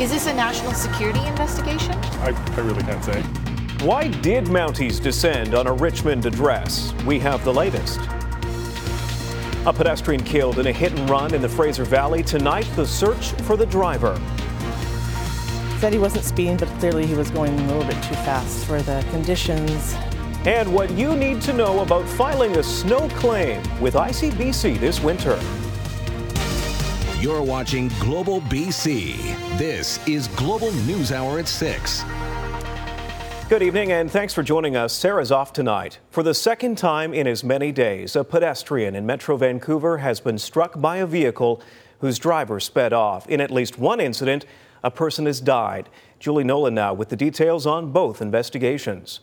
Is this a national security investigation? I, I really can't say. Why did Mounties descend on a Richmond address? We have the latest. A pedestrian killed in a hit and run in the Fraser Valley. Tonight, the search for the driver. Said he wasn't speeding, but clearly he was going a little bit too fast for the conditions. And what you need to know about filing a snow claim with ICBC this winter. You're watching Global BC. This is Global News Hour at 6. Good evening and thanks for joining us. Sarah's off tonight. For the second time in as many days, a pedestrian in Metro Vancouver has been struck by a vehicle whose driver sped off. In at least one incident, a person has died. Julie Nolan now with the details on both investigations.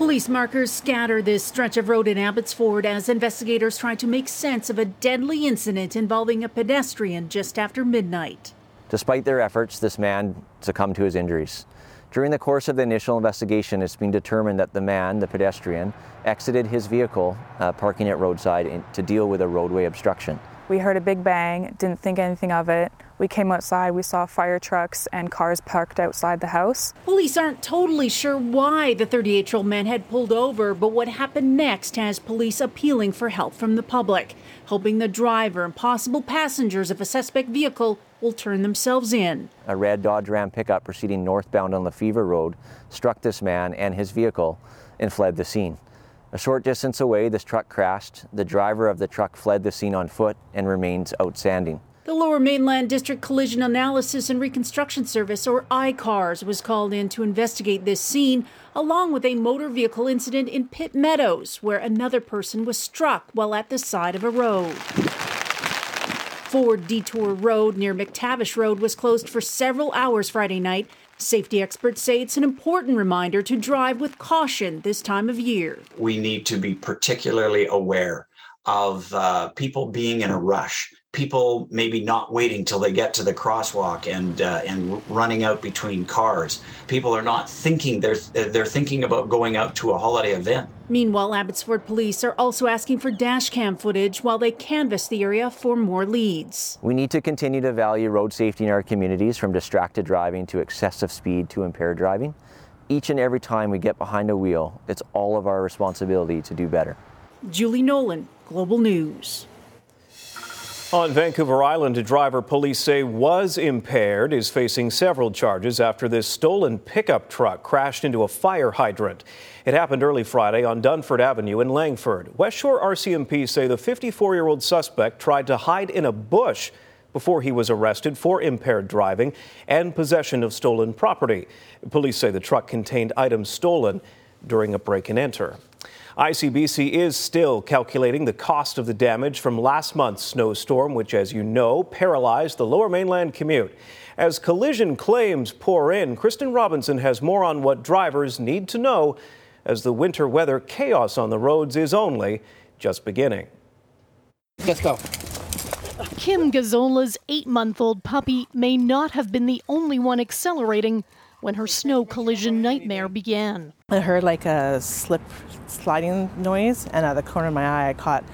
Police markers scatter this stretch of road in Abbotsford as investigators try to make sense of a deadly incident involving a pedestrian just after midnight. Despite their efforts, this man succumbed to his injuries. During the course of the initial investigation, it's been determined that the man, the pedestrian, exited his vehicle, uh, parking at roadside in, to deal with a roadway obstruction. We heard a big bang, didn't think anything of it. We came outside, we saw fire trucks and cars parked outside the house. Police aren't totally sure why the 38 year old man had pulled over, but what happened next has police appealing for help from the public, hoping the driver and possible passengers of a suspect vehicle will turn themselves in. A red Dodge Ram pickup proceeding northbound on Lefeuvre Road struck this man and his vehicle and fled the scene. A short distance away, this truck crashed. The driver of the truck fled the scene on foot and remains outstanding. The Lower Mainland District Collision Analysis and Reconstruction Service, or ICARS, was called in to investigate this scene, along with a motor vehicle incident in Pitt Meadows, where another person was struck while at the side of a road. Ford Detour Road near McTavish Road was closed for several hours Friday night. Safety experts say it's an important reminder to drive with caution this time of year. We need to be particularly aware of uh, people being in a rush people maybe not waiting till they get to the crosswalk and uh, and running out between cars. People are not thinking they're they're thinking about going out to a holiday event. Meanwhile, Abbotsford police are also asking for dash cam footage while they canvass the area for more leads. We need to continue to value road safety in our communities from distracted driving to excessive speed to impaired driving. Each and every time we get behind a wheel, it's all of our responsibility to do better. Julie Nolan, Global News. On Vancouver Island, a driver police say was impaired is facing several charges after this stolen pickup truck crashed into a fire hydrant. It happened early Friday on Dunford Avenue in Langford. West Shore RCMP say the 54 year old suspect tried to hide in a bush before he was arrested for impaired driving and possession of stolen property. Police say the truck contained items stolen during a break and enter. ICBC is still calculating the cost of the damage from last month's snowstorm, which, as you know, paralyzed the lower mainland commute. As collision claims pour in, Kristen Robinson has more on what drivers need to know as the winter weather chaos on the roads is only just beginning. Let's go. Kim Gazzola's eight month old puppy may not have been the only one accelerating when her snow collision nightmare began. I heard like a slip sliding noise, and out of the corner of my eye, I caught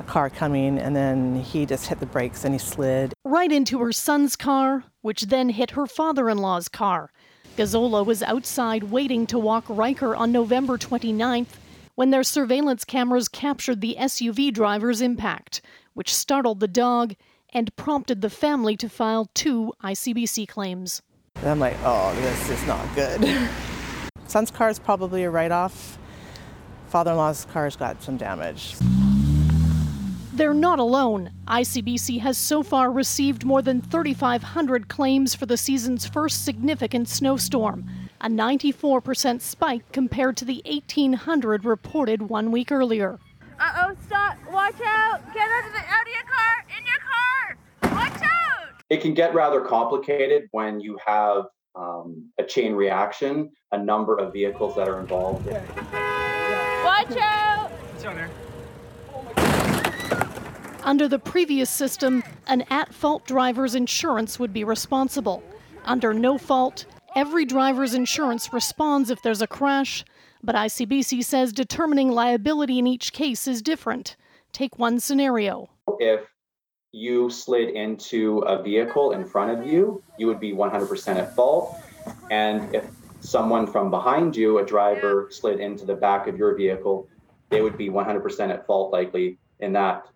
a car coming, and then he just hit the brakes and he slid. Right into her son's car, which then hit her father in law's car. Gazzola was outside waiting to walk Riker on November 29th when their surveillance cameras captured the SUV driver's impact, which startled the dog and prompted the family to file two ICBC claims. And I'm like, oh, this is not good. Son's car is probably a write off. Father in law's car's got some damage. They're not alone. ICBC has so far received more than 3,500 claims for the season's first significant snowstorm, a 94% spike compared to the 1,800 reported one week earlier. Uh oh, stop, watch out, get out of, the, out of your car, in your car, watch out! It can get rather complicated when you have um, a chain reaction, a number of vehicles that are involved. Watch out! It's on there. Under the previous system, an at fault driver's insurance would be responsible. Under no fault, every driver's insurance responds if there's a crash, but ICBC says determining liability in each case is different. Take one scenario. If you slid into a vehicle in front of you, you would be 100% at fault. And if someone from behind you, a driver, slid into the back of your vehicle, they would be 100% at fault likely in that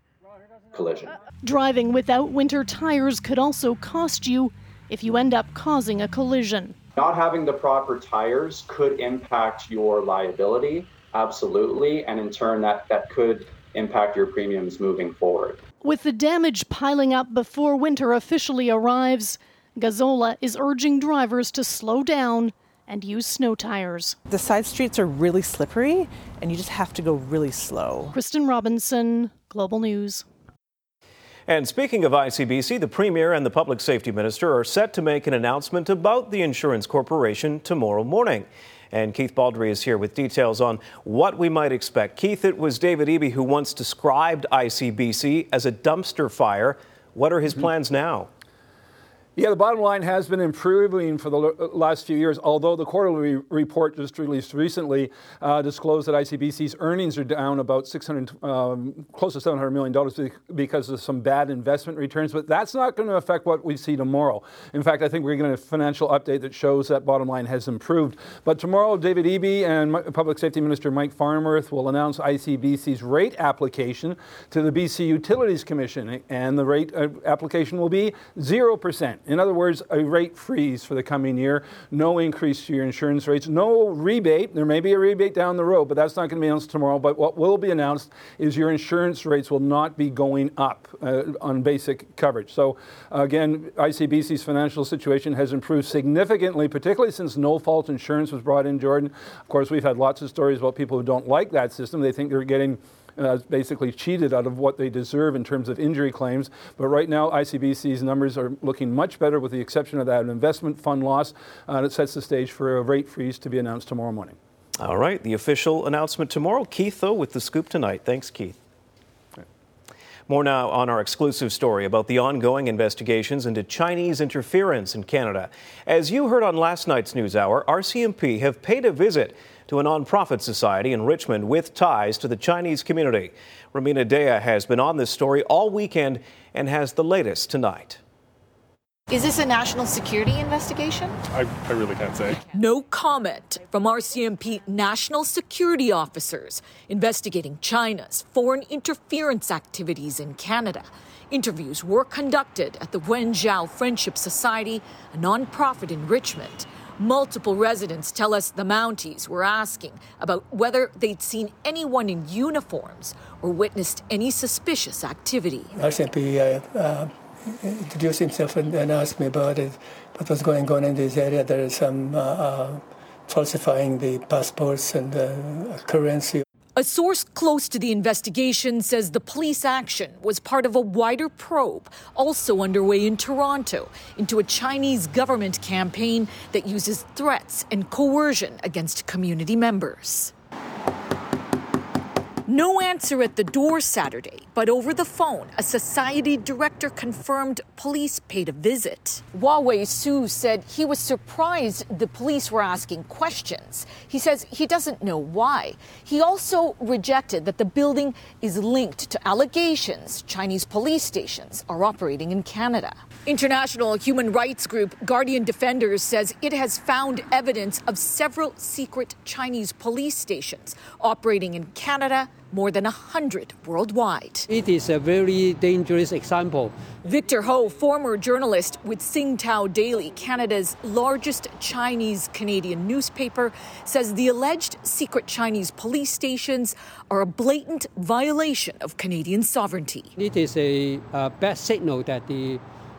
collision. Driving without winter tires could also cost you if you end up causing a collision. Not having the proper tires could impact your liability, absolutely, and in turn, that, that could impact your premiums moving forward. With the damage piling up before winter officially arrives, Gazzola is urging drivers to slow down and use snow tires. The side streets are really slippery, and you just have to go really slow. Kristen Robinson, Global News. And speaking of ICBC, the Premier and the Public Safety Minister are set to make an announcement about the insurance corporation tomorrow morning. And Keith Baldrey is here with details on what we might expect. Keith, it was David Eby who once described ICBC as a dumpster fire. What are his mm-hmm. plans now? Yeah, the bottom line has been improving for the last few years, although the quarterly report just released recently uh, disclosed that ICBC's earnings are down about 600, um, close to 700 million dollars because of some bad investment returns. But that's not going to affect what we see tomorrow. In fact, I think we're getting a financial update that shows that bottom line has improved. But tomorrow, David Eby and Public Safety Minister Mike Farnworth will announce ICBC's rate application to the BC Utilities Commission, and the rate uh, application will be zero percent. In other words, a rate freeze for the coming year, no increase to your insurance rates, no rebate. There may be a rebate down the road, but that's not going to be announced tomorrow. But what will be announced is your insurance rates will not be going up uh, on basic coverage. So, again, ICBC's financial situation has improved significantly, particularly since no fault insurance was brought in, Jordan. Of course, we've had lots of stories about people who don't like that system. They think they're getting uh, basically cheated out of what they deserve in terms of injury claims. But right now, ICBC's numbers are looking much better, with the exception of that investment fund loss. Uh, it sets the stage for a rate freeze to be announced tomorrow morning. All right, the official announcement tomorrow. Keith, though, with the scoop tonight. Thanks, Keith. More now on our exclusive story about the ongoing investigations into Chinese interference in Canada. As you heard on last night's News Hour, RCMP have paid a visit to a nonprofit society in Richmond with ties to the Chinese community. Rumina Daya has been on this story all weekend and has the latest tonight. Is this a national security investigation? I, I, really can't say. No comment from RCMP national security officers investigating China's foreign interference activities in Canada. Interviews were conducted at the Wenzhou Friendship Society, a nonprofit in Richmond. Multiple residents tell us the Mounties were asking about whether they'd seen anyone in uniforms or witnessed any suspicious activity. RCMP uh, uh, introduced himself and, and, asked me about it, what was going on in this area. There is some uh, uh falsifying the passports and currency. A source close to the investigation says the police action was part of a wider probe also underway in Toronto into a Chinese government campaign that uses threats and coercion against community members. No answer at the door Saturday, but over the phone, a society director confirmed police paid a visit. Huawei Su said he was surprised the police were asking questions. He says he doesn't know why. He also rejected that the building is linked to allegations Chinese police stations are operating in Canada. International human rights group Guardian Defenders says it has found evidence of several secret Chinese police stations operating in Canada, more than 100 worldwide. It is a very dangerous example. Victor Ho, former journalist with Sing Tao Daily, Canada's largest Chinese Canadian newspaper, says the alleged secret Chinese police stations are a blatant violation of Canadian sovereignty. It is a, a bad signal that the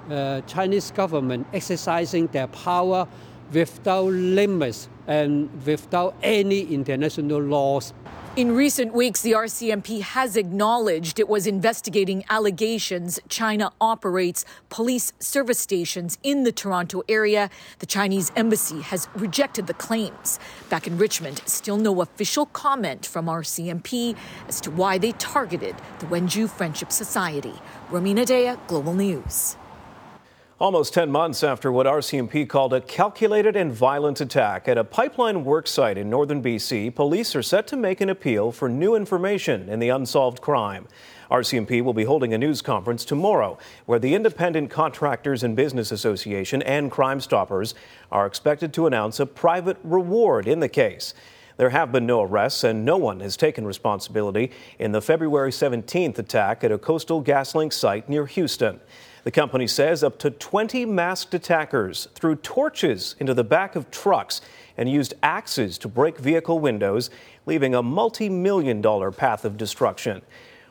uh, Chinese government exercising their power without limits and without any international laws. In recent weeks, the RCMP has acknowledged it was investigating allegations China operates police service stations in the Toronto area. The Chinese embassy has rejected the claims. Back in Richmond, still no official comment from RCMP as to why they targeted the Wenzhou Friendship Society. Rumina Daya, Global News. Almost 10 months after what RCMP called a calculated and violent attack at a pipeline worksite in northern BC, police are set to make an appeal for new information in the unsolved crime. RCMP will be holding a news conference tomorrow where the Independent Contractors and Business Association and Crime Stoppers are expected to announce a private reward in the case. There have been no arrests, and no one has taken responsibility in the February 17th attack at a coastal GasLink site near Houston. The company says up to 20 masked attackers threw torches into the back of trucks and used axes to break vehicle windows, leaving a multi million dollar path of destruction.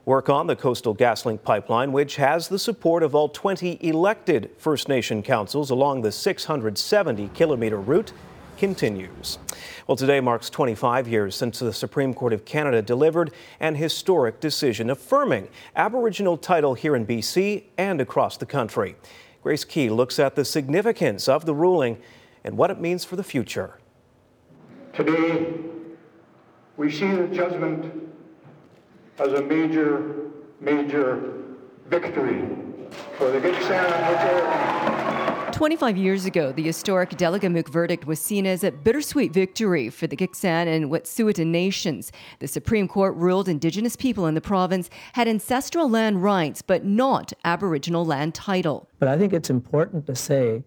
Work on the Coastal GasLink pipeline, which has the support of all 20 elected First Nation councils along the 670 kilometer route, continues. Well, today marks 25 years since the Supreme Court of Canada delivered an historic decision affirming Aboriginal title here in BC and across the country. Grace Ke looks at the significance of the ruling and what it means for the future. Today, we see the judgment as a major, major victory for the good Gitxsan 25 years ago, the historic Delgamuukw verdict was seen as a bittersweet victory for the Gitxsan and Wet'suwet'en nations. The Supreme Court ruled Indigenous people in the province had ancestral land rights, but not Aboriginal land title. But I think it's important to say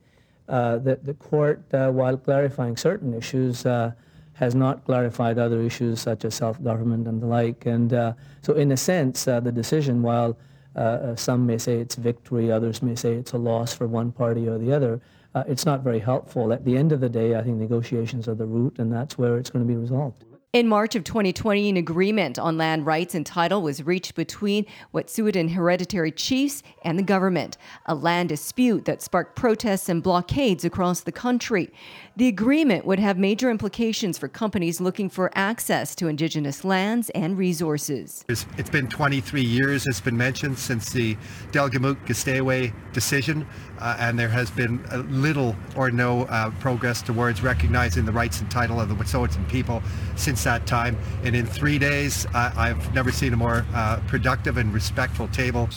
uh, that the court, uh, while clarifying certain issues, uh, has not clarified other issues such as self-government and the like. And uh, so, in a sense, uh, the decision, while uh, uh, some may say it's victory, others may say it's a loss for one party or the other. Uh, it's not very helpful. At the end of the day, I think negotiations are the route, and that's where it's going to be resolved. In March of 2020, an agreement on land rights and title was reached between Wet'suwet'en hereditary chiefs and the government, a land dispute that sparked protests and blockades across the country. The agreement would have major implications for companies looking for access to indigenous lands and resources. It's been 23 years, it's been mentioned, since the Delgamuukw-Gisdaywa decision, uh, and there has been little or no uh, progress towards recognizing the rights and title of the Wet'suwet'en people since that time. And in three days, uh, I've never seen a more uh, productive and respectful table.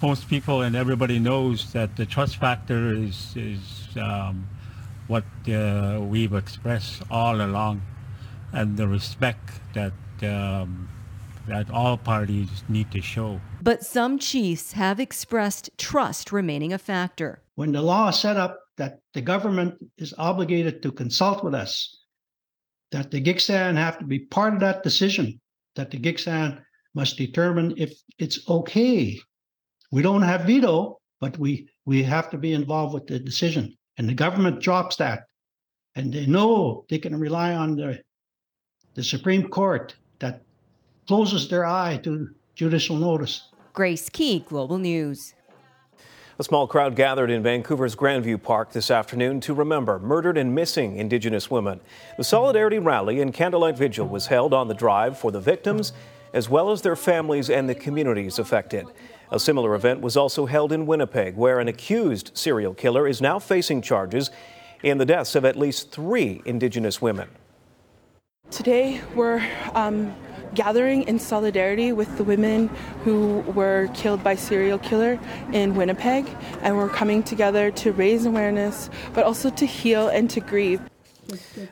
Most people and everybody knows that the trust factor is, is um, what uh, we've expressed all along and the respect that um, that all parties need to show. But some chiefs have expressed trust remaining a factor. When the law is set up that the government is obligated to consult with us, that the Gitxsan have to be part of that decision, that the Gitxsan must determine if it's okay. We don't have veto, but we, we have to be involved with the decision and the government drops that, and they know they can rely on the the Supreme Court that closes their eye to judicial notice. Grace Ke, Global News. A small crowd gathered in Vancouver's Grandview Park this afternoon to remember murdered and missing Indigenous women. The Solidarity Rally and Candlelight Vigil was held on the drive for the victims, as well as their families and the communities affected. A similar event was also held in Winnipeg, where an accused serial killer is now facing charges in the deaths of at least three Indigenous women. Today, we're um, gathering in solidarity with the women who were killed by serial killer in Winnipeg, and we're coming together to raise awareness, but also to heal and to grieve.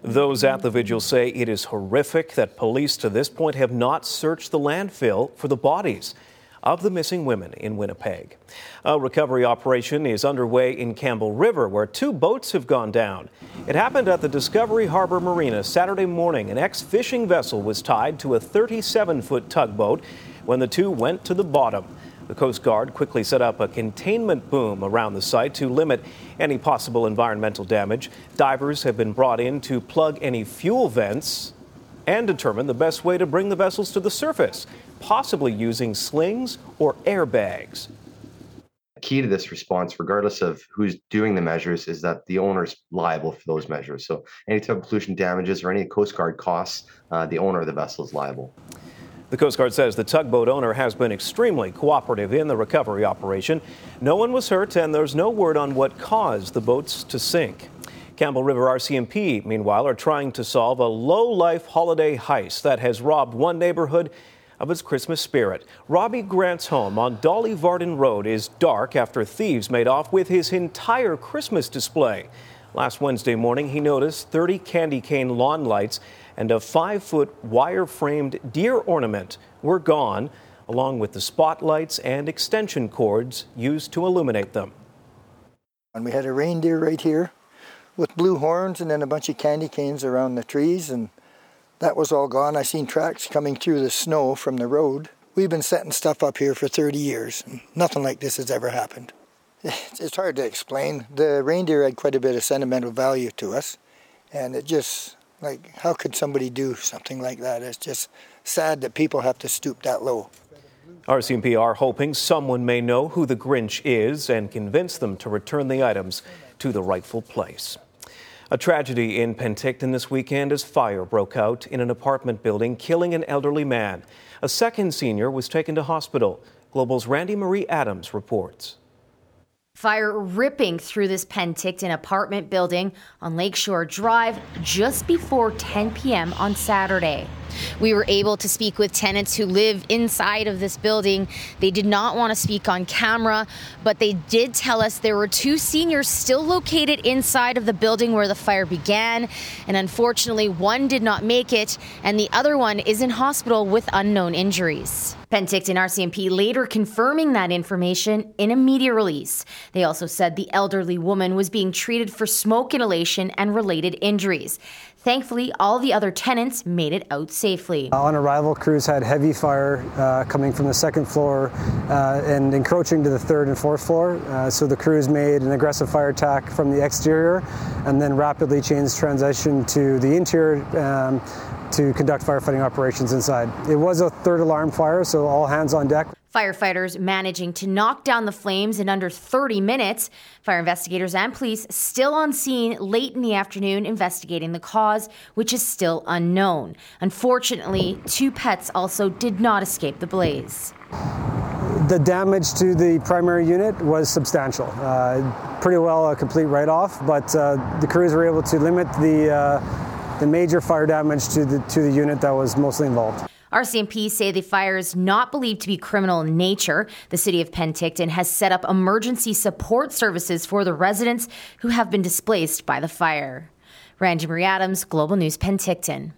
Those at the vigil say it is horrific that police to this point have not searched the landfill for the bodies of the missing women in Winnipeg. A recovery operation is underway in Campbell River, where two boats have gone down. It happened at the Discovery Harbor Marina Saturday morning. An ex fishing vessel was tied to a 37 foot tugboat when the two went to the bottom. The Coast Guard quickly set up a containment boom around the site to limit any possible environmental damage. Divers have been brought in to plug any fuel vents and determine the best way to bring the vessels to the surface possibly using slings or airbags. Key to this response, regardless of who's doing the measures, is that the owner is liable for those measures. So, any type of pollution damages or any Coast Guard costs, uh, the owner of the vessel is liable. The Coast Guard says the tugboat owner has been extremely cooperative in the recovery operation. No one was hurt, and there's no word on what caused the boats to sink. Campbell River RCMP, meanwhile, are trying to solve a low life holiday heist that has robbed one neighborhood of its Christmas spirit. Robbie Grant's home on Dolly Varden Road is dark after thieves made off with his entire Christmas display. Last Wednesday morning, he noticed 30 candy cane lawn lights and a five foot wire framed deer ornament were gone. along with the spotlights and extension cords used to illuminate them. And we had a reindeer right here with blue horns and then a bunch of candy canes around the trees and that was all gone. I seen tracks coming through the snow from the road. We've been setting stuff up here for 30 years. Nothing like this has ever happened. It's hard to explain. The reindeer had quite a bit of sentimental value to us, and it just like how could somebody do something like that? It's just sad that people have to stoop that low. RCMP are hoping someone may know who the Grinch is and convince them to return the items to the rightful place. A tragedy in Penticton this weekend as fire broke out in an apartment building, killing an elderly man. A second senior was taken to hospital. Global's Randy Marie Adams reports. Fire ripping through this Penticton apartment building on Lakeshore Drive just before 10 p.m. on Saturday. We were able to speak with tenants who live inside of this building. They did not want to speak on camera, but they did tell us there were two seniors still located inside of the building where the fire began. And unfortunately, one did not make it, and the other one is in hospital with unknown injuries. Penticton RCMP later confirming that information in a media release. They also said the elderly woman was being treated for smoke inhalation and related injuries. Thankfully, all the other tenants made it out safely. On arrival, crews had heavy fire uh, coming from the second floor uh, and encroaching to the third and fourth floor. Uh, so the crews made an aggressive fire attack from the exterior and then rapidly changed transition to the interior. Um, to conduct firefighting operations inside. It was a third alarm fire, so all hands on deck. Firefighters managing to knock down the flames in under 30 minutes. Fire investigators and police still on scene late in the afternoon investigating the cause, which is still unknown. Unfortunately, two pets also did not escape the blaze. The damage to the primary unit was substantial. Uh, pretty well a complete write off, but uh, the crews were able to limit the, uh, the major fire damage to the, to the unit that was mostly involved. RCMP say the fire is not believed to be criminal in nature. The city of Penticton has set up emergency support services for the residents who have been displaced by the fire. Randy Marie Adams, Global News Penticton.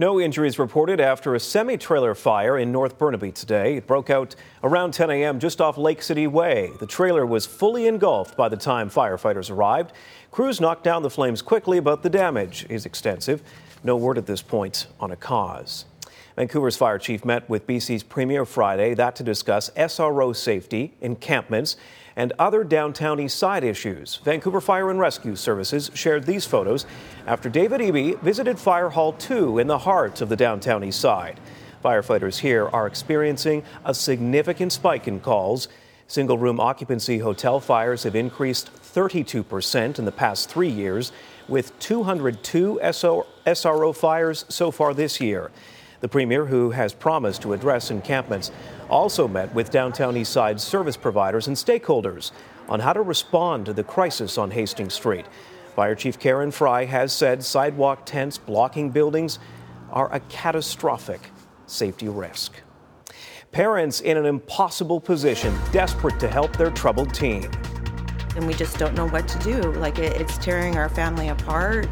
No injuries reported after a semi trailer fire in North Burnaby today. It broke out around 10 a.m. just off Lake City Way. The trailer was fully engulfed by the time firefighters arrived. Crews knocked down the flames quickly, but the damage is extensive. No word at this point on a cause. Vancouver's fire chief met with BC's Premier Friday, that to discuss SRO safety, encampments, and other downtown east side issues. Vancouver Fire and Rescue Services shared these photos after David Eby visited Fire Hall 2 in the heart of the downtown east side. Firefighters here are experiencing a significant spike in calls. Single room occupancy hotel fires have increased 32% in the past three years, with 202 SRO fires so far this year. The Premier, who has promised to address encampments, also met with downtown Eastside service providers and stakeholders on how to respond to the crisis on Hastings Street. Fire Chief Karen Fry has said sidewalk tents blocking buildings are a catastrophic safety risk. Parents in an impossible position, desperate to help their troubled teen. And we just don't know what to do. Like, it's tearing our family apart.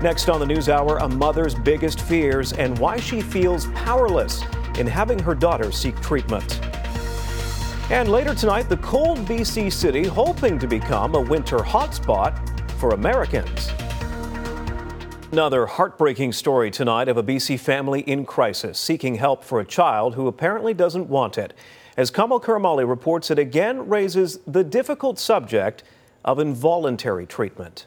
Next on the News Hour, a mother's biggest fears and why she feels powerless in having her daughter seek treatment. And later tonight, the cold BC city hoping to become a winter hotspot for Americans. Another heartbreaking story tonight of a BC family in crisis seeking help for a child who apparently doesn't want it. As Kamil Karamali reports, it again raises the difficult subject of involuntary treatment.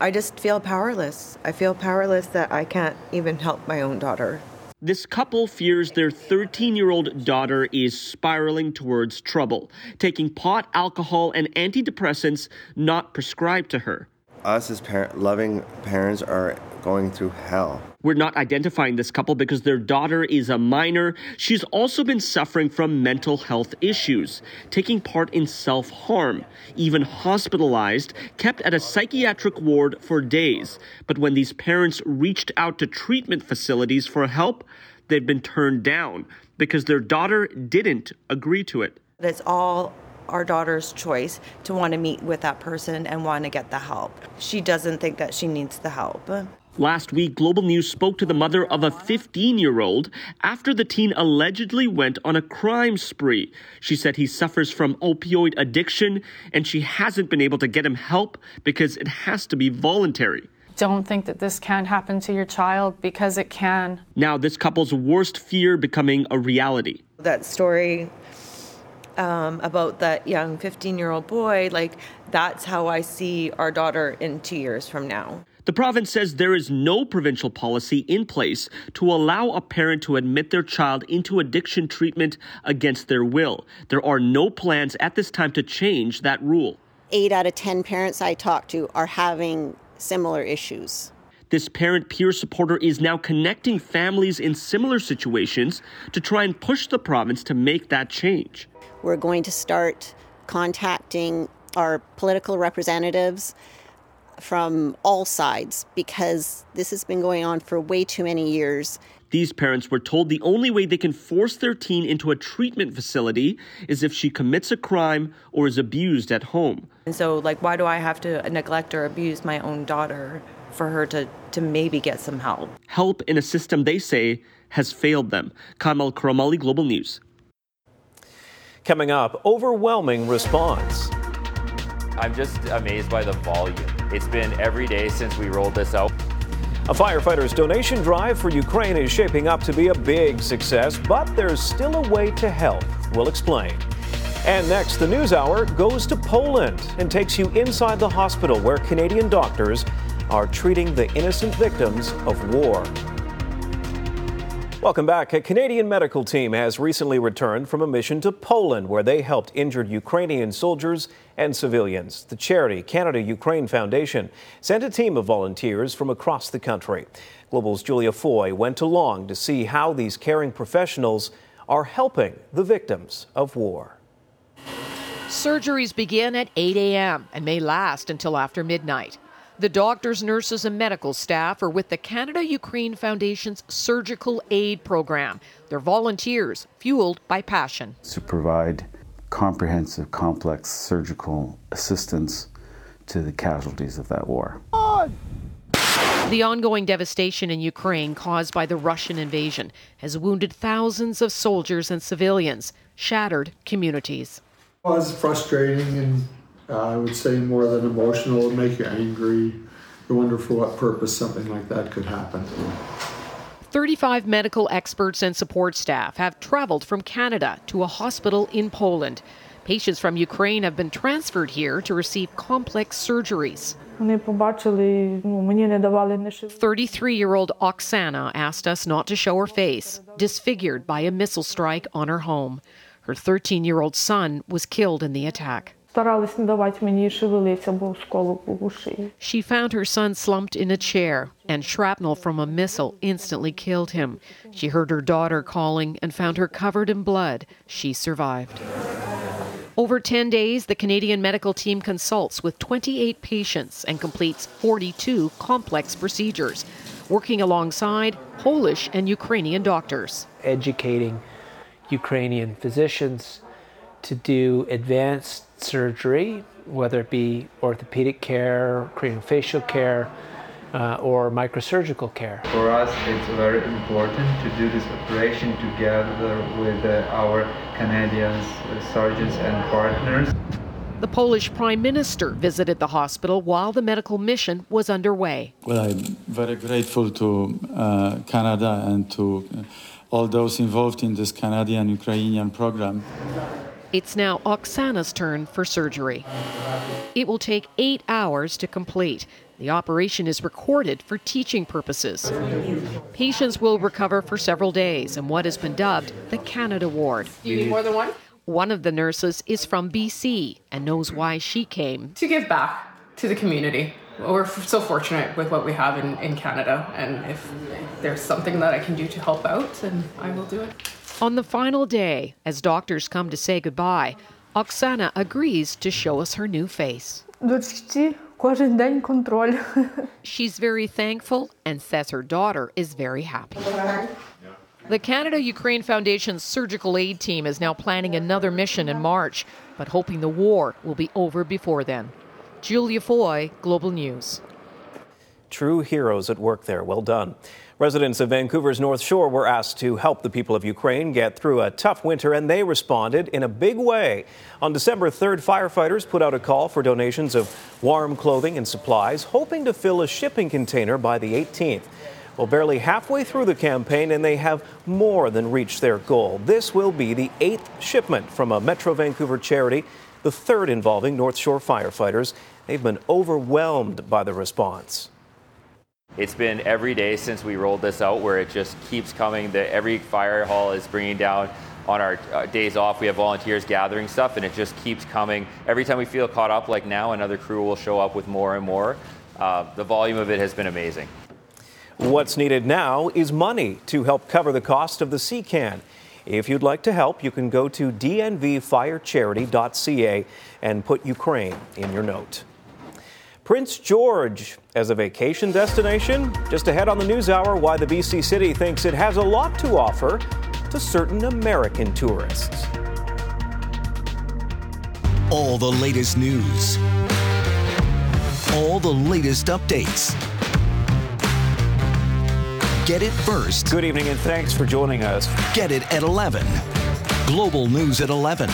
I just feel powerless. I feel powerless that I can't even help my own daughter. This couple fears their 13 year old daughter is spiraling towards trouble, taking pot, alcohol, and antidepressants not prescribed to her. Us as par- loving parents are going through hell. We're not identifying this couple because their daughter is a minor. She's also been suffering from mental health issues, taking part in self harm, even hospitalized, kept at a psychiatric ward for days. But when these parents reached out to treatment facilities for help, they've been turned down because their daughter didn't agree to it. It's all our daughter's choice to want to meet with that person and want to get the help. She doesn't think that she needs the help. Last week, Global News spoke to the mother of a 15 year old after the teen allegedly went on a crime spree. She said he suffers from opioid addiction and she hasn't been able to get him help because it has to be voluntary. Don't think that this can't happen to your child because it can. Now, this couple's worst fear becoming a reality. That story um, about that young 15 year old boy, like, that's how I see our daughter in two years from now. The province says there is no provincial policy in place to allow a parent to admit their child into addiction treatment against their will. There are no plans at this time to change that rule. Eight out of 10 parents I talk to are having similar issues. This parent peer supporter is now connecting families in similar situations to try and push the province to make that change. We're going to start contacting our political representatives from all sides because this has been going on for way too many years. These parents were told the only way they can force their teen into a treatment facility is if she commits a crime or is abused at home. And so, like, why do I have to neglect or abuse my own daughter for her to, to maybe get some help? Help in a system they say has failed them. Kamil Karamali, Global News. Coming up, overwhelming response. I'm just amazed by the volume. It's been every day since we rolled this out. A firefighter's donation drive for Ukraine is shaping up to be a big success, but there's still a way to help. We'll explain. And next, the News Hour goes to Poland and takes you inside the hospital where Canadian doctors are treating the innocent victims of war. Welcome back. A Canadian medical team has recently returned from a mission to Poland where they helped injured Ukrainian soldiers and civilians. The charity Canada Ukraine Foundation sent a team of volunteers from across the country. Global's Julia Foy went along to see how these caring professionals are helping the victims of war. Surgeries begin at 8 a.m. and may last until after midnight. The doctors, nurses, and medical staff are with the Canada Ukraine Foundation's Surgical Aid Program. They're volunteers fueled by passion. To provide comprehensive, complex surgical assistance to the casualties of that war. The ongoing devastation in Ukraine caused by the Russian invasion has wounded thousands of soldiers and civilians, shattered communities. It was frustrating and uh, I would say more than emotional. It would make you angry. You wonder for what purpose something like that could happen. 35 medical experts and support staff have traveled from Canada to a hospital in Poland. Patients from Ukraine have been transferred here to receive complex surgeries. 33 year old Oksana asked us not to show her face, disfigured by a missile strike on her home. Her 13 year old son was killed in the attack. She found her son slumped in a chair, and shrapnel from a missile instantly killed him. She heard her daughter calling and found her covered in blood. She survived. Over 10 days, the Canadian medical team consults with 28 patients and completes 42 complex procedures, working alongside Polish and Ukrainian doctors. Educating Ukrainian physicians to do advanced surgery, whether it be orthopedic care, craniofacial care, uh, or microsurgical care. For us, it's very important to do this operation together with uh, our Canadian uh, surgeons and partners. The Polish Prime Minister visited the hospital while the medical mission was underway. Well, I'm very grateful to uh, Canada and to uh, all those involved in this Canadian Ukrainian program. It's now Oksana's turn for surgery. It will take eight hours to complete. The operation is recorded for teaching purposes. Patients will recover for several days in what has been dubbed the Canada Ward. You need more than one? One of the nurses is from BC and knows why she came. To give back to the community. We're so fortunate with what we have in, in Canada, and if there's something that I can do to help out, then I will do it. On the final day, as doctors come to say goodbye, Oksana agrees to show us her new face. She's very thankful and says her daughter is very happy. The Canada Ukraine Foundation's surgical aid team is now planning another mission in March, but hoping the war will be over before then. Julia Foy, Global News. True heroes at work there. Well done. Residents of Vancouver's North Shore were asked to help the people of Ukraine get through a tough winter, and they responded in a big way. On December 3rd, firefighters put out a call for donations of warm clothing and supplies, hoping to fill a shipping container by the 18th. Well, barely halfway through the campaign, and they have more than reached their goal. This will be the eighth shipment from a Metro Vancouver charity, the third involving North Shore firefighters. They've been overwhelmed by the response. It's been every day since we rolled this out where it just keeps coming. The, every fire hall is bringing down on our uh, days off. We have volunteers gathering stuff, and it just keeps coming. Every time we feel caught up, like now, another crew will show up with more and more. Uh, the volume of it has been amazing. What's needed now is money to help cover the cost of the CCAN. If you'd like to help, you can go to dnvfirecharity.ca and put Ukraine in your note. Prince George as a vacation destination. Just ahead on the news hour, why the BC city thinks it has a lot to offer to certain American tourists. All the latest news, all the latest updates. Get it first. Good evening and thanks for joining us. Get it at 11. Global News at 11.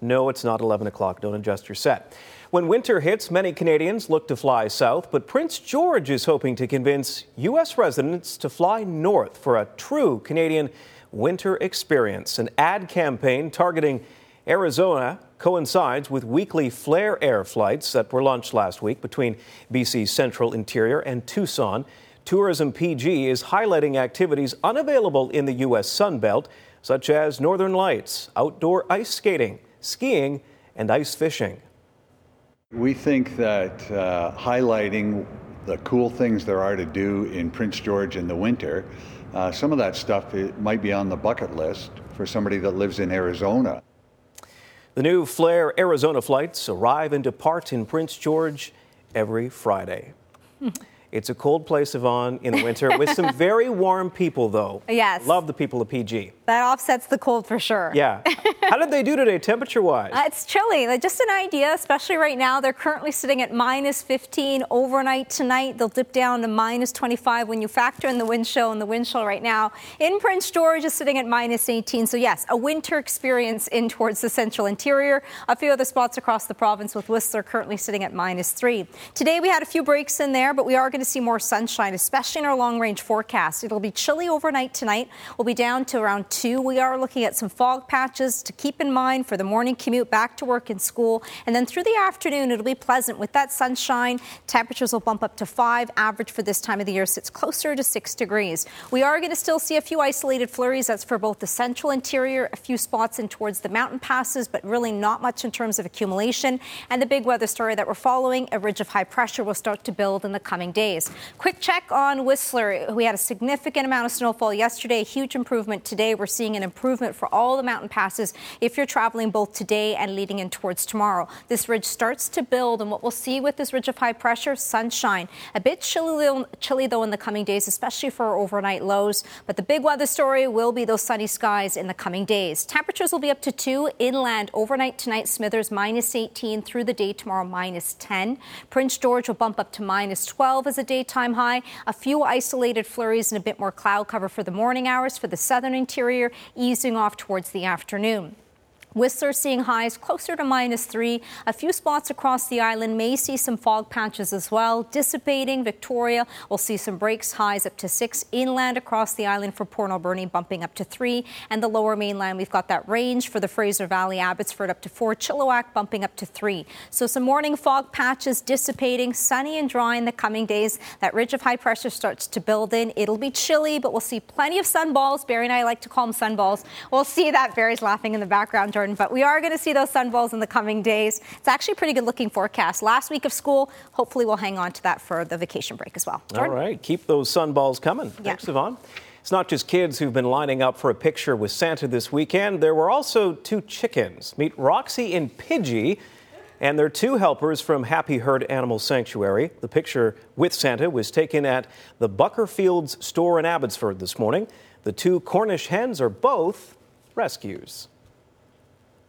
No, it's not 11 o'clock. Don't adjust your set. When winter hits, many Canadians look to fly south, but Prince George is hoping to convince U.S. residents to fly north for a true Canadian winter experience. An ad campaign targeting Arizona coincides with weekly Flair Air flights that were launched last week between BC's central interior and Tucson. Tourism PG is highlighting activities unavailable in the U.S. Sunbelt, such as northern lights, outdoor ice skating, skiing, and ice fishing. We think that uh, highlighting the cool things there are to do in Prince George in the winter, uh, some of that stuff might be on the bucket list for somebody that lives in Arizona. The new Flair Arizona flights arrive and depart in Prince George every Friday. It's a cold place, Yvonne, in the winter with some very warm people, though. Yes. Love the people of PG. That offsets the cold for sure. Yeah. How did they do today, temperature wise? Uh, it's chilly. Like, just an idea, especially right now. They're currently sitting at minus 15 overnight tonight. They'll dip down to minus 25 when you factor in the wind chill. And the wind chill right now in Prince George is sitting at minus 18. So, yes, a winter experience in towards the central interior. A few other spots across the province with Whistler currently sitting at minus 3. Today we had a few breaks in there, but we are going to see more sunshine, especially in our long range forecast. It'll be chilly overnight tonight. We'll be down to around 2. We are looking at some fog patches to keep in mind for the morning commute back to work and school. And then through the afternoon, it'll be pleasant with that sunshine. Temperatures will bump up to 5. Average for this time of the year sits closer to 6 degrees. We are going to still see a few isolated flurries. That's for both the central interior, a few spots in towards the mountain passes, but really not much in terms of accumulation. And the big weather story that we're following, a ridge of high pressure will start to build in the coming days. Quick check on Whistler. We had a significant amount of snowfall yesterday, huge improvement today. We're seeing an improvement for all the mountain passes if you're traveling both today and leading in towards tomorrow. This ridge starts to build, and what we'll see with this ridge of high pressure, sunshine. A bit chilly, chilly though in the coming days, especially for overnight lows. But the big weather story will be those sunny skies in the coming days. Temperatures will be up to 2 inland overnight tonight, Smithers minus 18 through the day tomorrow minus 10. Prince George will bump up to minus 12 as a daytime high. A few isolated flurries and a bit more cloud cover for the morning hours for the southern interior, easing off towards the afternoon. Whistler seeing highs closer to minus three. A few spots across the island may see some fog patches as well. Dissipating, Victoria will see some breaks, highs up to six. Inland across the island for Port Alberni bumping up to three. And the lower mainland, we've got that range for the Fraser Valley, Abbotsford up to four. Chilliwack bumping up to three. So some morning fog patches dissipating, sunny and dry in the coming days. That ridge of high pressure starts to build in. It'll be chilly, but we'll see plenty of sunballs. Barry and I like to call them sunballs. We'll see that. Barry's laughing in the background, But we are going to see those sun sunballs in the coming days. It's actually a pretty good looking forecast. Last week of school, hopefully we'll hang on to that for the vacation break as well. Jordan? All right. Keep those sunballs coming. Yeah. Thanks, Yvonne. It's not just kids who've been lining up for a picture with Santa this weekend. There were also two chickens. Meet Roxy and Pidgey and their two helpers from Happy Herd Animal Sanctuary. The picture with Santa was taken at the Buckerfields store in Abbotsford this morning. The two Cornish hens are both rescues.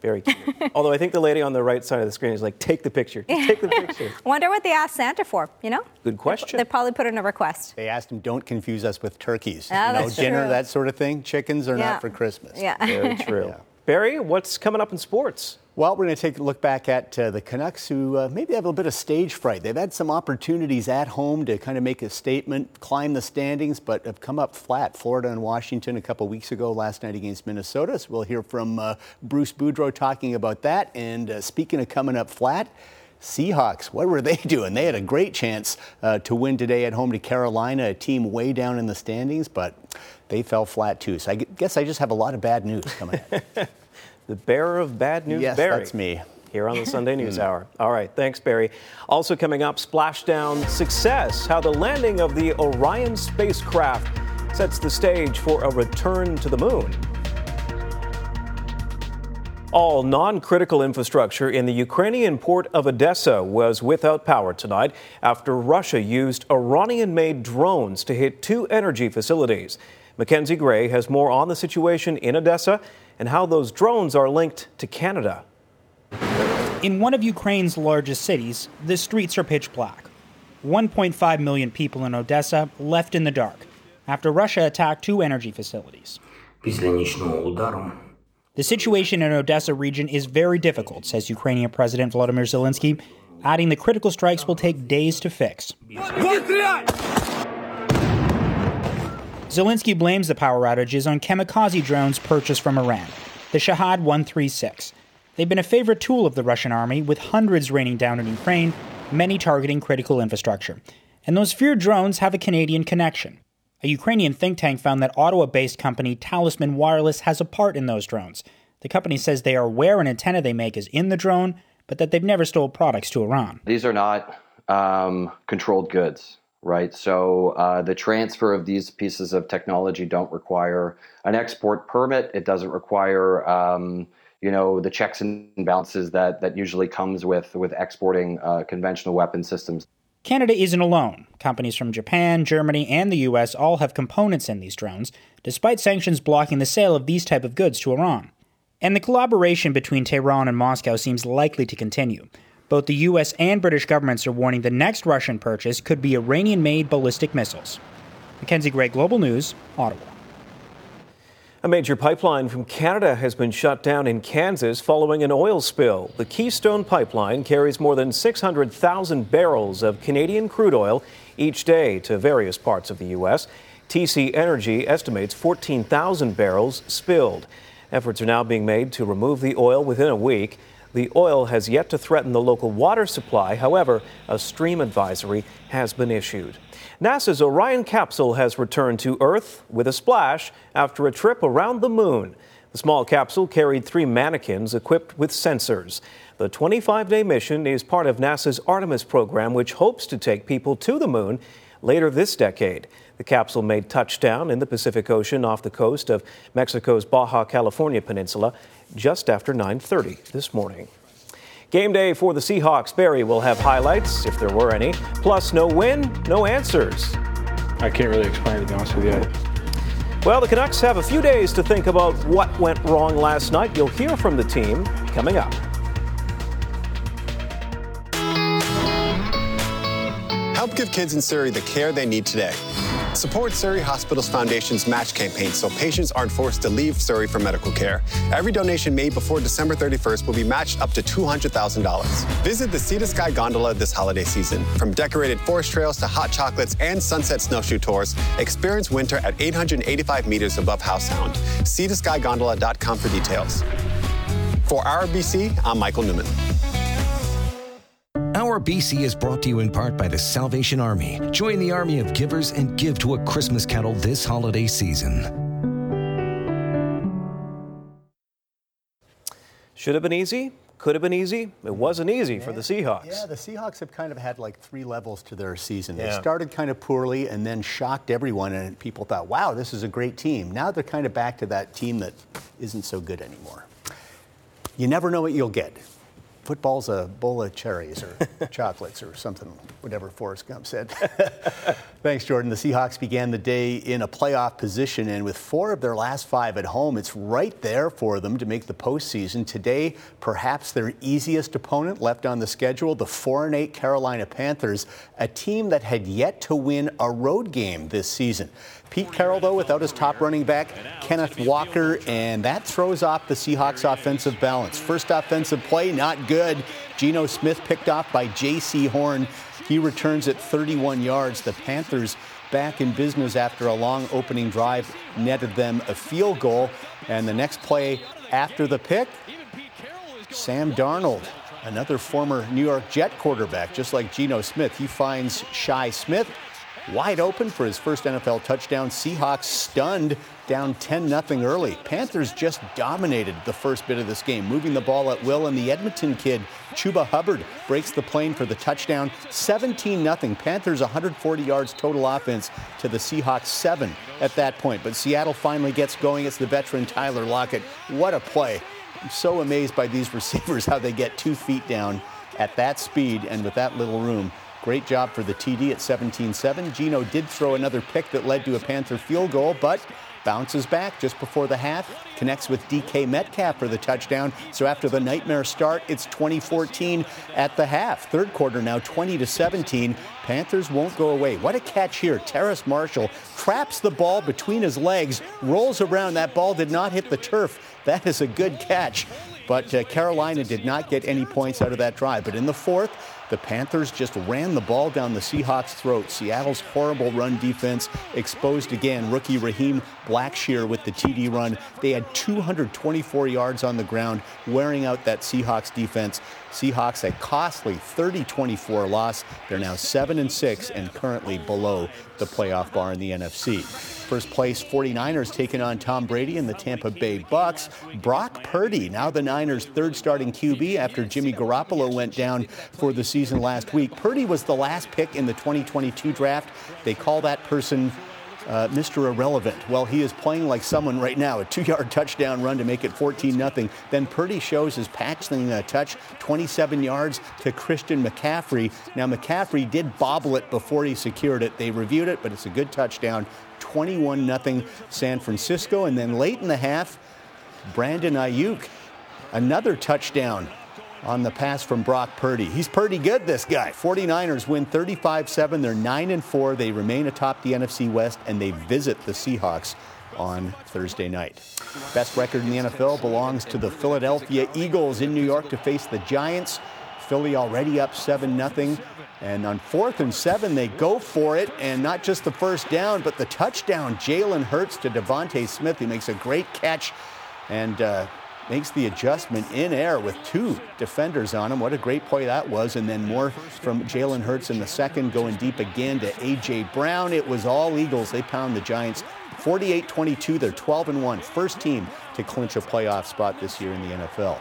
Very cute. Although I think the lady on the right side of the screen is like, take the picture. Take the picture. Wonder what they asked Santa for, you know? Good question. They probably put in a request. They asked him, don't confuse us with turkeys. Ah, you know, that's dinner, true. that sort of thing. Chickens are Yeah. not for Christmas. Yeah. Very true. Barry, what's coming up in sports? Well, we're going to take a look back at uh, the Canucks, who uh, maybe have a little bit of stage fright. They've had some opportunities at home to kind of make a statement, climb the standings, but have come up flat. Florida and Washington a couple weeks ago, last night against Minnesota. So we'll hear from uh, Bruce Boudreau talking about that. And uh, speaking of coming up flat, Seahawks, what were they doing? They had a great chance uh, to win today at home to Carolina, a team way down in the standings, but they fell flat too. So I guess I just have a lot of bad news coming. The bearer of bad news, Yes, Barry. that's me. Here on the Sunday News. Hour. All right, thanks, Barry. Also coming up, splashdown success. How the landing of the Orion spacecraft sets the stage for a return to the moon. All non critical infrastructure in the Ukrainian port of Odessa was without power tonight after Russia used Iranian made drones to hit two energy facilities. Mackenzie Gray has more on the situation in Odessa and how those drones are linked to Canada. In one of Ukraine's largest cities, the streets are pitch black. 1.5 million people in Odessa left in the dark after Russia attacked two energy facilities. The situation in Odessa region is very difficult, says Ukrainian President Volodymyr Zelensky, adding the critical strikes will take days to fix. Zelensky blames the power outages on kamikaze drones purchased from Iran, the Shahed 136. They've been a favorite tool of the Russian army, with hundreds raining down in Ukraine, many targeting critical infrastructure. And those feared drones have a Canadian connection. A Ukrainian think tank found that Ottawa based company Tallysman Wireless has a part in those drones. The company says they are aware an antenna they make is in the drone, but that they've never stole products to Iran. These are not um, controlled goods, right? So uh, the transfer of these pieces of technology don't require an export permit. It doesn't require, um, you know, the checks and balances that that usually comes with with exporting uh, conventional weapon systems. Canada isn't alone. Companies from Japan, Germany, and the US all have components in these drones, despite sanctions blocking the sale of these type of goods to Iran. And the collaboration between Tehran and Moscow seems likely to continue. Both the US and British governments are warning the next Russian purchase could be Iranian made ballistic missiles. Mackenzie Gray, Global News, Ottawa. A major pipeline from Canada has been shut down in Kansas following an oil spill. The Keystone Pipeline carries more than 600,000 barrels of Canadian crude oil each day to various parts of the U.S. TC Energy estimates 14,000 barrels spilled. Efforts are now being made to remove the oil within a week. The oil has yet to threaten the local water supply. However, a stream advisory has been issued. NASA's Orion capsule has returned to Earth with a splash after a trip around the moon. The small capsule carried three mannequins equipped with sensors. The 25 day mission is part of NASA's Artemis program, which hopes to take people to the moon later this decade. The capsule made touchdown in the Pacific Ocean off the coast of Mexico's Baja California Peninsula just after 9:30 this morning. Game day for the Seahawks. Barry will have highlights, if there were any, plus no win, no answers. I can't really explain it, to be honest with you. Well, the Canucks have a few days to think about what went wrong last night. You'll hear from the team coming up. Help give kids in Surrey the care they need today. Support Surrey Hospitals Foundation's match campaign so patients aren't forced to leave Surrey for medical care. Every donation made before December 31st will be matched up to $200,000. Visit the Sea to Sky gondola this holiday season. From decorated forest trails to hot chocolates and sunset snowshoe tours, experience winter at 885 meters above Howe Sound. Sea to Skygondola.com for details. For RBC, I'm Michael Newman. Our BC is brought to you in part by the Salvation Army. Join the army of givers and give to a Christmas kettle this holiday season. Should have been easy. Could have been easy. It wasn't easy for the Seahawks. Yeah, the Seahawks have kind of had like three levels to their season. They Yeah. started kind of poorly and then shocked everyone, and people thought, wow, this is a great team. Now they're kind of back to that team that isn't so good anymore. You never know what you'll get. Football's a bowl of cherries or chocolates or something, whatever Forrest Gump said. Thanks, Jordan. The Seahawks began the day in a playoff position, and with four of their last five at home, it's right there for them to make the postseason. Today, perhaps their easiest opponent left on the schedule, the 4 and 8 Carolina Panthers, a team that had yet to win a road game this season. Pete Carroll, though, without his top running back, Kenneth Walker, and that throws off the Seahawks' offensive balance. First offensive play, not good. Geno Smith picked off by Jaycee Horn. He returns at 31 yards. The Panthers back in business after a long opening drive netted them a field goal. And the next play after the pick, Sam Darnold, another former New York Jet quarterback, just like Geno Smith. He finds Shi Smith wide open for his first NFL touchdown. Seahawks stunned down 10 0 early. Panthers just dominated the first bit of this game, moving the ball at will, and the Edmonton kid, Chuba Hubbard, breaks the plane for the touchdown. 17 0. Panthers 140 yards total offense to the Seahawks 7 at that point. But Seattle finally gets going. It's the veteran Tyler Lockett. What a play. I'm so amazed by these receivers, how they get two feet down at that speed and with that little room. Great job for the TD at 17-7. Geno did throw another pick that led to a Panther field goal, but bounces back just before the half, connects with DK Metcalf for the touchdown. So after the nightmare start, it's 2014 at the half. Third quarter now 20 to 17. Panthers won't go away. What a catch here. Terrace Marshall traps the ball between his legs, rolls around. That ball did not hit the turf. That is a good catch. But uh, Carolina did not get any points out of that drive. But in the fourth, the Panthers just ran the ball down the Seahawks' throat. Seattle's horrible run defense exposed again. Rookie Raheem Blackshear with the TD run. They had 224 yards on the ground, wearing out that Seahawks defense. Seahawks a costly 30-24 loss. They're now 7 and 6 and currently below the playoff bar in the NFC. First place 49ers taking on Tom Brady and the Tampa Bay Bucks. Brock Purdy, now the Niners' third starting QB after Jimmy Garoppolo went down for the season last week. Purdy was the last pick in the 2022 draft. They call that person uh, Mr. Irrelevant. Well, he is playing like someone right now. A two-yard touchdown run to make it 14 0 Then Purdy shows his patching uh, touch, 27 yards to Christian McCaffrey. Now McCaffrey did bobble it before he secured it. They reviewed it, but it's a good touchdown. 21 0 San Francisco. And then late in the half, Brandon Aiyuk, another touchdown on the pass from Brock Purdy. He's pretty good, this guy. 49ers win 35 7. They're 9 and 4. They remain atop the NFC West, and they visit the Seahawks on Thursday night. Best record in the NFL belongs to the Philadelphia Eagles in New York to face the Giants. Philly already up 7 0. And on fourth and seven, they go for it, and not just the first down, but the touchdown. Jalen Hurts to DeVonta Smith. He makes a great catch and uh, makes the adjustment in air with two defenders on him. What a great play that was. And then more from Jalen Hurts in the second, going deep again to A.J. Brown. It was all Eagles. They pound the Giants 48 22. They're 12 and 1. First team to clinch a playoff spot this year in the NFL.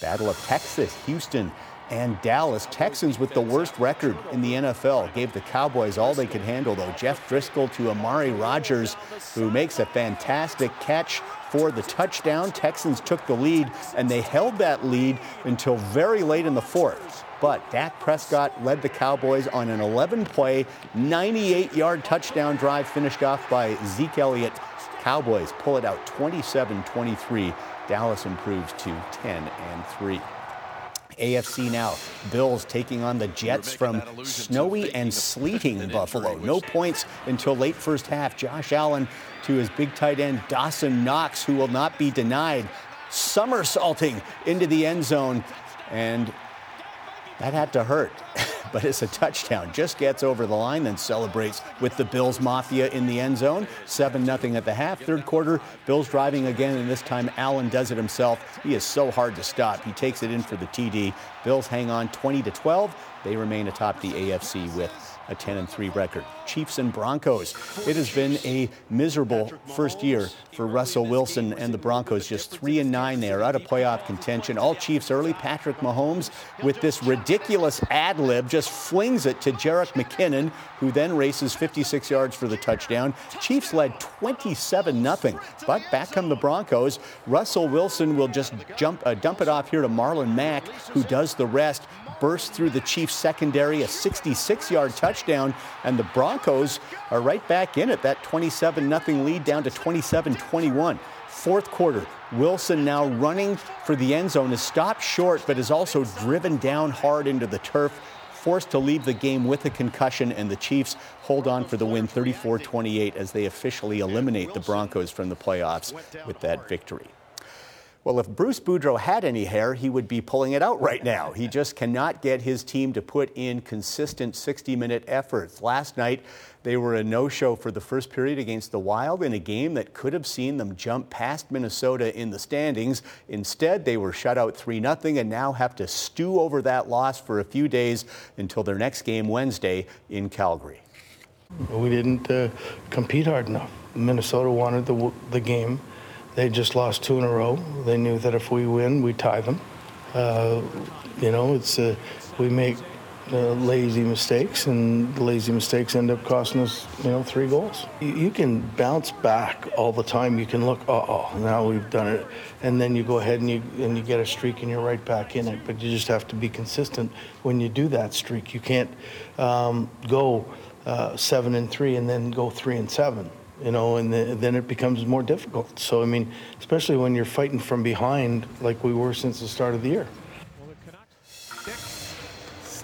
Battle of Texas, Houston and Dallas. Texans with the worst record in the NFL gave the Cowboys all they could handle, though. Jeff Driskel to Amari Rodgers, who makes a fantastic catch the touchdown. Texans took the lead, and they held that lead until very late in the fourth. But Dak Prescott led the Cowboys on an 11 play, 98 yard touchdown drive finished off by Zeke Elliott. Cowboys pull it out 27 23. Dallas improves to 10 and 3. AFC now. Bills taking on the Jets from snowy and sleeting Buffalo. No points until late first half. Josh Allen to his big tight end Dawson Knox, who will not be denied, somersaulting into the end zone. And that had to hurt. but it's a touchdown. Just gets over the line, then celebrates with the Bills Mafia in the end zone. 7 0 at the half. Third quarter, Bills driving again, and this time Allen does it himself. He is so hard to stop. He takes it in for the TD. Bills hang on 20 to 12. They remain atop the AFC with a 10 and 3 record. Chiefs and Broncos. It has been a miserable first year for Russell Wilson and the Broncos. Just 3 and 9. They are out of playoff contention. All Chiefs early. Patrick Mahomes with this ridiculous ad lib just flings it to Jerick McKinnon, who then races 56 yards for the touchdown. Chiefs led 27 0. But back come the Broncos. Russell Wilson will just jump, uh, dump it off here to Marlon Mack, who does the rest burst through the Chiefs secondary, a 66 yard touchdown, and the Broncos are right back in it. That 27 0 lead down to 27 21. Fourth quarter, Wilson now running for the end zone is stopped short, but is also driven down hard into the turf, forced to leave the game with a concussion, and the Chiefs hold on for the win 34 28 as they officially eliminate the Broncos from the playoffs with that victory. Well, if Bruce Boudreau had any hair, he would be pulling it out right now. He just cannot get his team to put in consistent 60 minute efforts. Last night, they were a no show for the first period against the Wild in a game that could have seen them jump past Minnesota in the standings. Instead, they were shut out 3 0 and now have to stew over that loss for a few days until their next game Wednesday in Calgary. We didn't uh, compete hard enough. Minnesota wanted the, the game. They just lost two in a row. They knew that if we win, we tie them. Uh, you know, it's uh, we make uh, lazy mistakes, and lazy mistakes end up costing us, you know, three goals. You, you can bounce back all the time. You can look, oh, now we've done it, and then you go ahead and you and you get a streak, and you're right back in it. But you just have to be consistent when you do that streak. You can't um, go uh, seven and three and then go three and seven you know, and the, then it becomes more difficult. So, I mean, especially when you're fighting from behind like we were since the start of the year.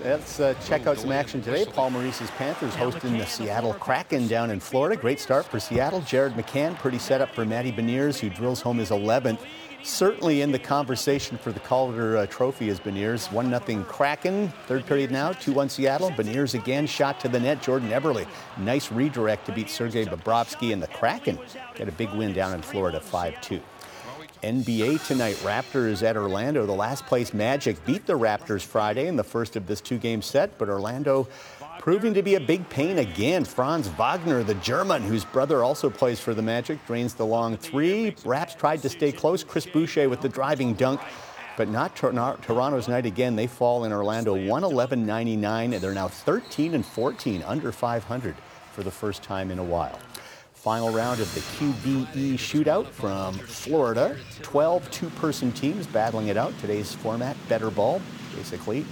Let's uh, check out some action today. Paul Maurice's Panthers hosting the Seattle Kraken down in Florida. Great start for Seattle. Jared McCann, pretty set up for Matty Beniers, who drills home his 11th certainly in the conversation for the Calder uh, Trophy as Beniers. 1 0 Kraken, third period now, 2 1 Seattle. Beniers again, shot to the net. Jordan Eberle, nice redirect to beat Sergei Bobrovsky, and the Kraken get a big win down in Florida, 5 2. NBA tonight, Raptors at Orlando. The last place Magic beat the Raptors Friday in the first of this two game set, but Orlando proving to be a big pain again. Franz Wagner, the German, whose brother also plays for the Magic, drains the long three. Raps tried to stay close. Chris Boucher with the driving dunk. But not Toronto's night again. They fall in Orlando 111.99, and they're now 13 and 14, under 500 for the first time in a while. Final round of the QBE shootout from Florida. 12 two person teams battling it out. Today's format, better ball, basically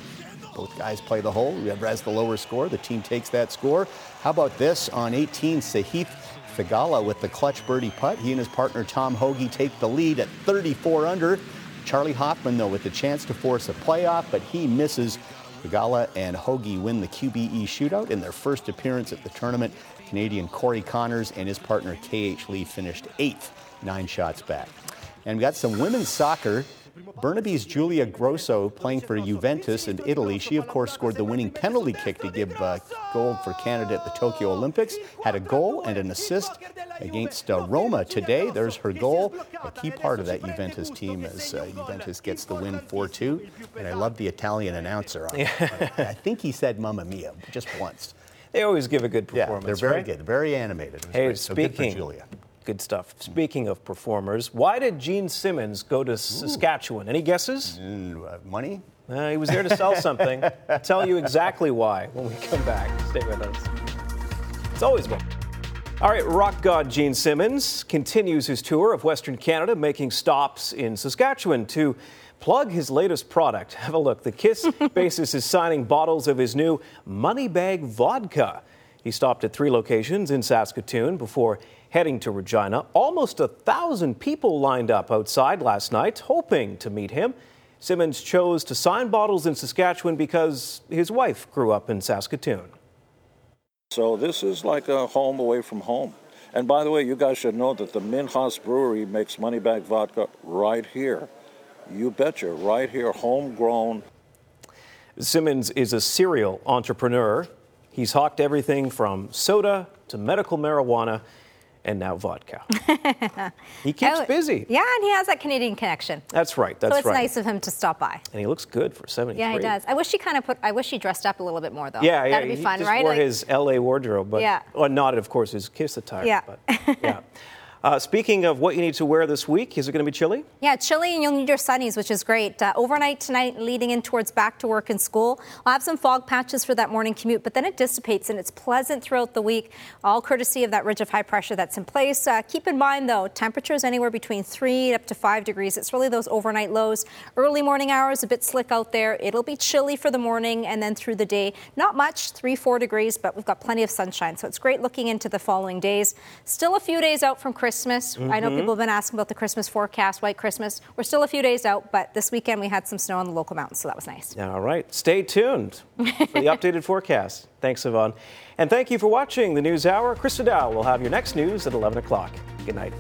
both guys play the hole. Whoever has the lower score, the team takes that score. How about this on 18, Sahith Theegala with the clutch birdie putt. He and his partner Tom Hoge take the lead at 34 under. Charley Hoffman, though, with the chance to force a playoff, but he misses. Theegala and Hoge win the QBE shootout in their first appearance at the tournament. Canadian Corey Conners and his partner KH Lee finished eighth, nine shots back. And we got some women's soccer. Burnaby's Julia Grosso playing for Juventus in Italy. She, of course, scored the winning penalty kick to give uh, gold for Canada at the Tokyo Olympics. Had a goal and an assist against uh, Roma today. There's her goal. A key part of that Juventus team as uh, Juventus gets the win 4 2. And I love the Italian announcer. On, I think he said Mamma Mia just once. They always give a good performance. Yeah, they're very right? good, very animated. Hey, great. speaking, so Julia good stuff. Speaking of performers, why did Gene Simmons go to Ooh. Saskatchewan? Any guesses? Mm, money? Uh, he was there to sell something. I'll tell you exactly why when we come back. Stay with us. It's always been. All right, rock god Gene Simmons continues his tour of Western Canada, making stops in Saskatchewan to plug his latest product. Have a look. The Kiss bassist is signing bottles of his new Moneybag vodka. He stopped at three locations in Saskatoon before heading to Regina. Almost a thousand people lined up outside last night, hoping to meet him. Simmons chose to sign bottles in Saskatchewan because his wife grew up in Saskatoon. So this is like a home away from home. And by the way, you guys should know that the Minhas Brewery makes Moneybag vodka right here. You betcha, right here, homegrown. Simmons is a serial entrepreneur. He's hawked everything from soda to medical marijuana and now vodka. he keeps oh, busy. Yeah, and he has that Canadian connection. That's right. That's right. so it's right. nice of him to stop by. And he looks good for 73. Yeah, he does. I wish he kind of put. I wish he dressed up a little bit more though. Yeah, yeah. That'd be he fun, just right? Wore like, his L.A. wardrobe, but yeah. well, not of course his Kiss attire. Yeah. But, yeah. Uh, speaking of what you need to wear this week, is it going to be chilly? Yeah, chilly, and you'll need your sunnies, which is great. Uh, overnight tonight, leading in towards back to work and school. We'll have some fog patches for that morning commute, but then it dissipates and it's pleasant throughout the week, all courtesy of that ridge of high pressure that's in place. Uh, keep in mind, though, temperatures anywhere between three up to five degrees. It's really those overnight lows. Early morning hours, a bit slick out there. It'll be chilly for the morning and then through the day. Not much, three, four degrees, but we've got plenty of sunshine. So it's great looking into the following days. Still a few days out from Christmas. Mm-hmm. I know people have been asking about the Christmas forecast, white Christmas. We're still a few days out, but this weekend we had some snow on the local mountains, so that was nice. All right. Stay tuned for the updated forecast. Thanks, Yvonne. And thank you for watching the News Hour. Krista Dow will have your next news at 11 o'clock. Good night.